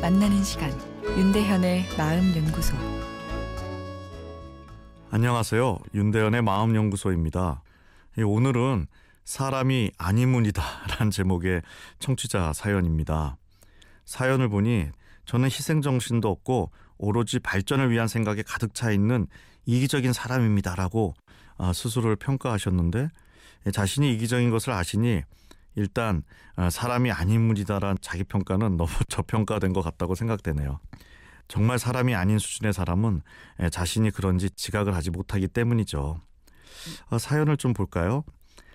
만나는 시간 윤대현의 마음 연구소 안녕하세요. 윤대현의 마음 연구소입니다. 오늘은 사람이 아니문이다라는 제목의 청취자 사연입니다. 사연을 보니 저는 희생 정신도 없고 오로지 발전을 위한 생각에 가득 차 있는 이기적인 사람입니다라고 아, 스스로를 평가하셨는데 자신이 이기적인 것을 아시니 일단 아, 사람이 아닌 문이다란 자기 평가는 너무 저평가된 것 같다고 생각되네요. 정말 사람이 아닌 수준의 사람은 자신이 그런지 지각을 하지 못하기 때문이죠. 아, 사연을 좀 볼까요?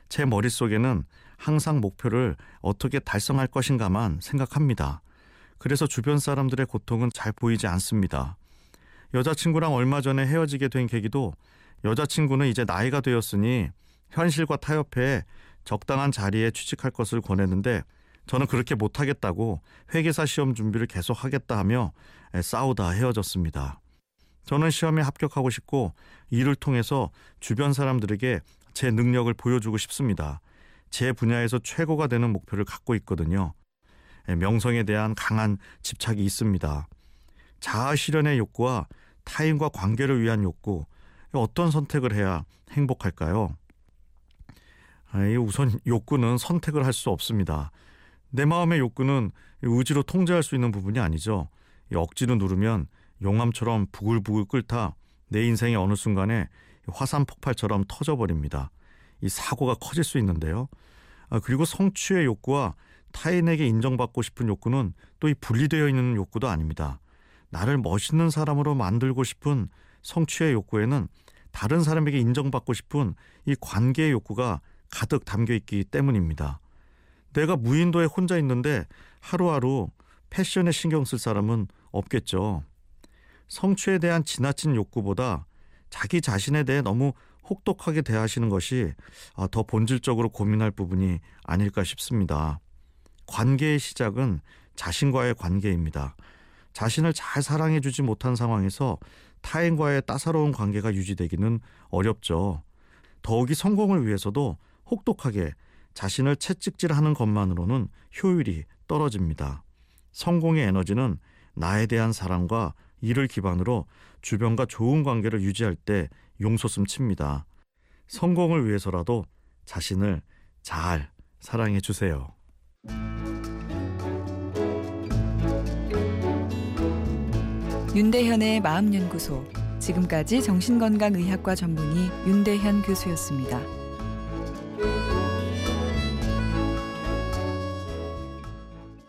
제 머릿속에는 항상 목표를 어떻게 달성할 것인가만 생각합니다. 그래서 주변 사람들의 고통은 잘 보이지 않습니다. 여자친구랑 얼마 전에 헤어지게 된 계기도 여자친구는 이제 나이가 되었으니 현실과 타협해 적당한 자리에 취직할 것을 권했는데 저는 그렇게 못하겠다고 회계사 시험 준비를 계속 하겠다 하며 싸우다 헤어졌습니다. 저는 시험에 합격하고 싶고 이를 통해서 주변 사람들에게 제 능력을 보여주고 싶습니다. 제 분야에서 최고가 되는 목표를 갖고 있거든요. 명성에 대한 강한 집착이 있습니다. 자아 실현의 욕구와 타인과 관계를 위한 욕구, 어떤 선택을 해야 행복할까요? 우선 욕구는 선택을 할 수 없습니다. 내 마음의 욕구는 의지로 통제할 수 있는 부분이 아니죠. 억지로 누르면 용암처럼 부글부글 끓다 내 인생의 어느 순간에 화산 폭발처럼 터져버립니다. 이 사고가 커질 수 있는데요. 아, 그리고 성취의 욕구와 타인에게 인정받고 싶은 욕구는 또 이 분리되어 있는 욕구도 아닙니다. 나를 멋있는 사람으로 만들고 싶은 성취의 욕구에는 다른 사람에게 인정받고 싶은 이 관계의 욕구가 가득 담겨 있기 때문입니다. 내가 무인도에 혼자 있는데 하루하루 패션에 신경 쓸 사람은 없겠죠. 성취에 대한 지나친 욕구보다 자기 자신에 대해 너무 혹독하게 대하시는 것이 아, 더 본질적으로 고민할 부분이 아닐까 싶습니다. 관계의 시작은 자신과의 관계입니다. 자신을 잘 사랑해주지 못한 상황에서 타인과의 따사로운 관계가 유지되기는 어렵죠. 더욱이 성공을 위해서도 혹독하게 자신을 채찍질하는 것만으로는 효율이 떨어집니다. 성공의 에너지는 나에 대한 사랑과 이를 기반으로 주변과 좋은 관계를 유지할 때 용솟음 칩니다. 성공을 위해서라도 자신을 잘 사랑해 주세요. 윤대현의 마음연구소 지금까지 정신건강의학과 전문의 윤대현 교수였습니다.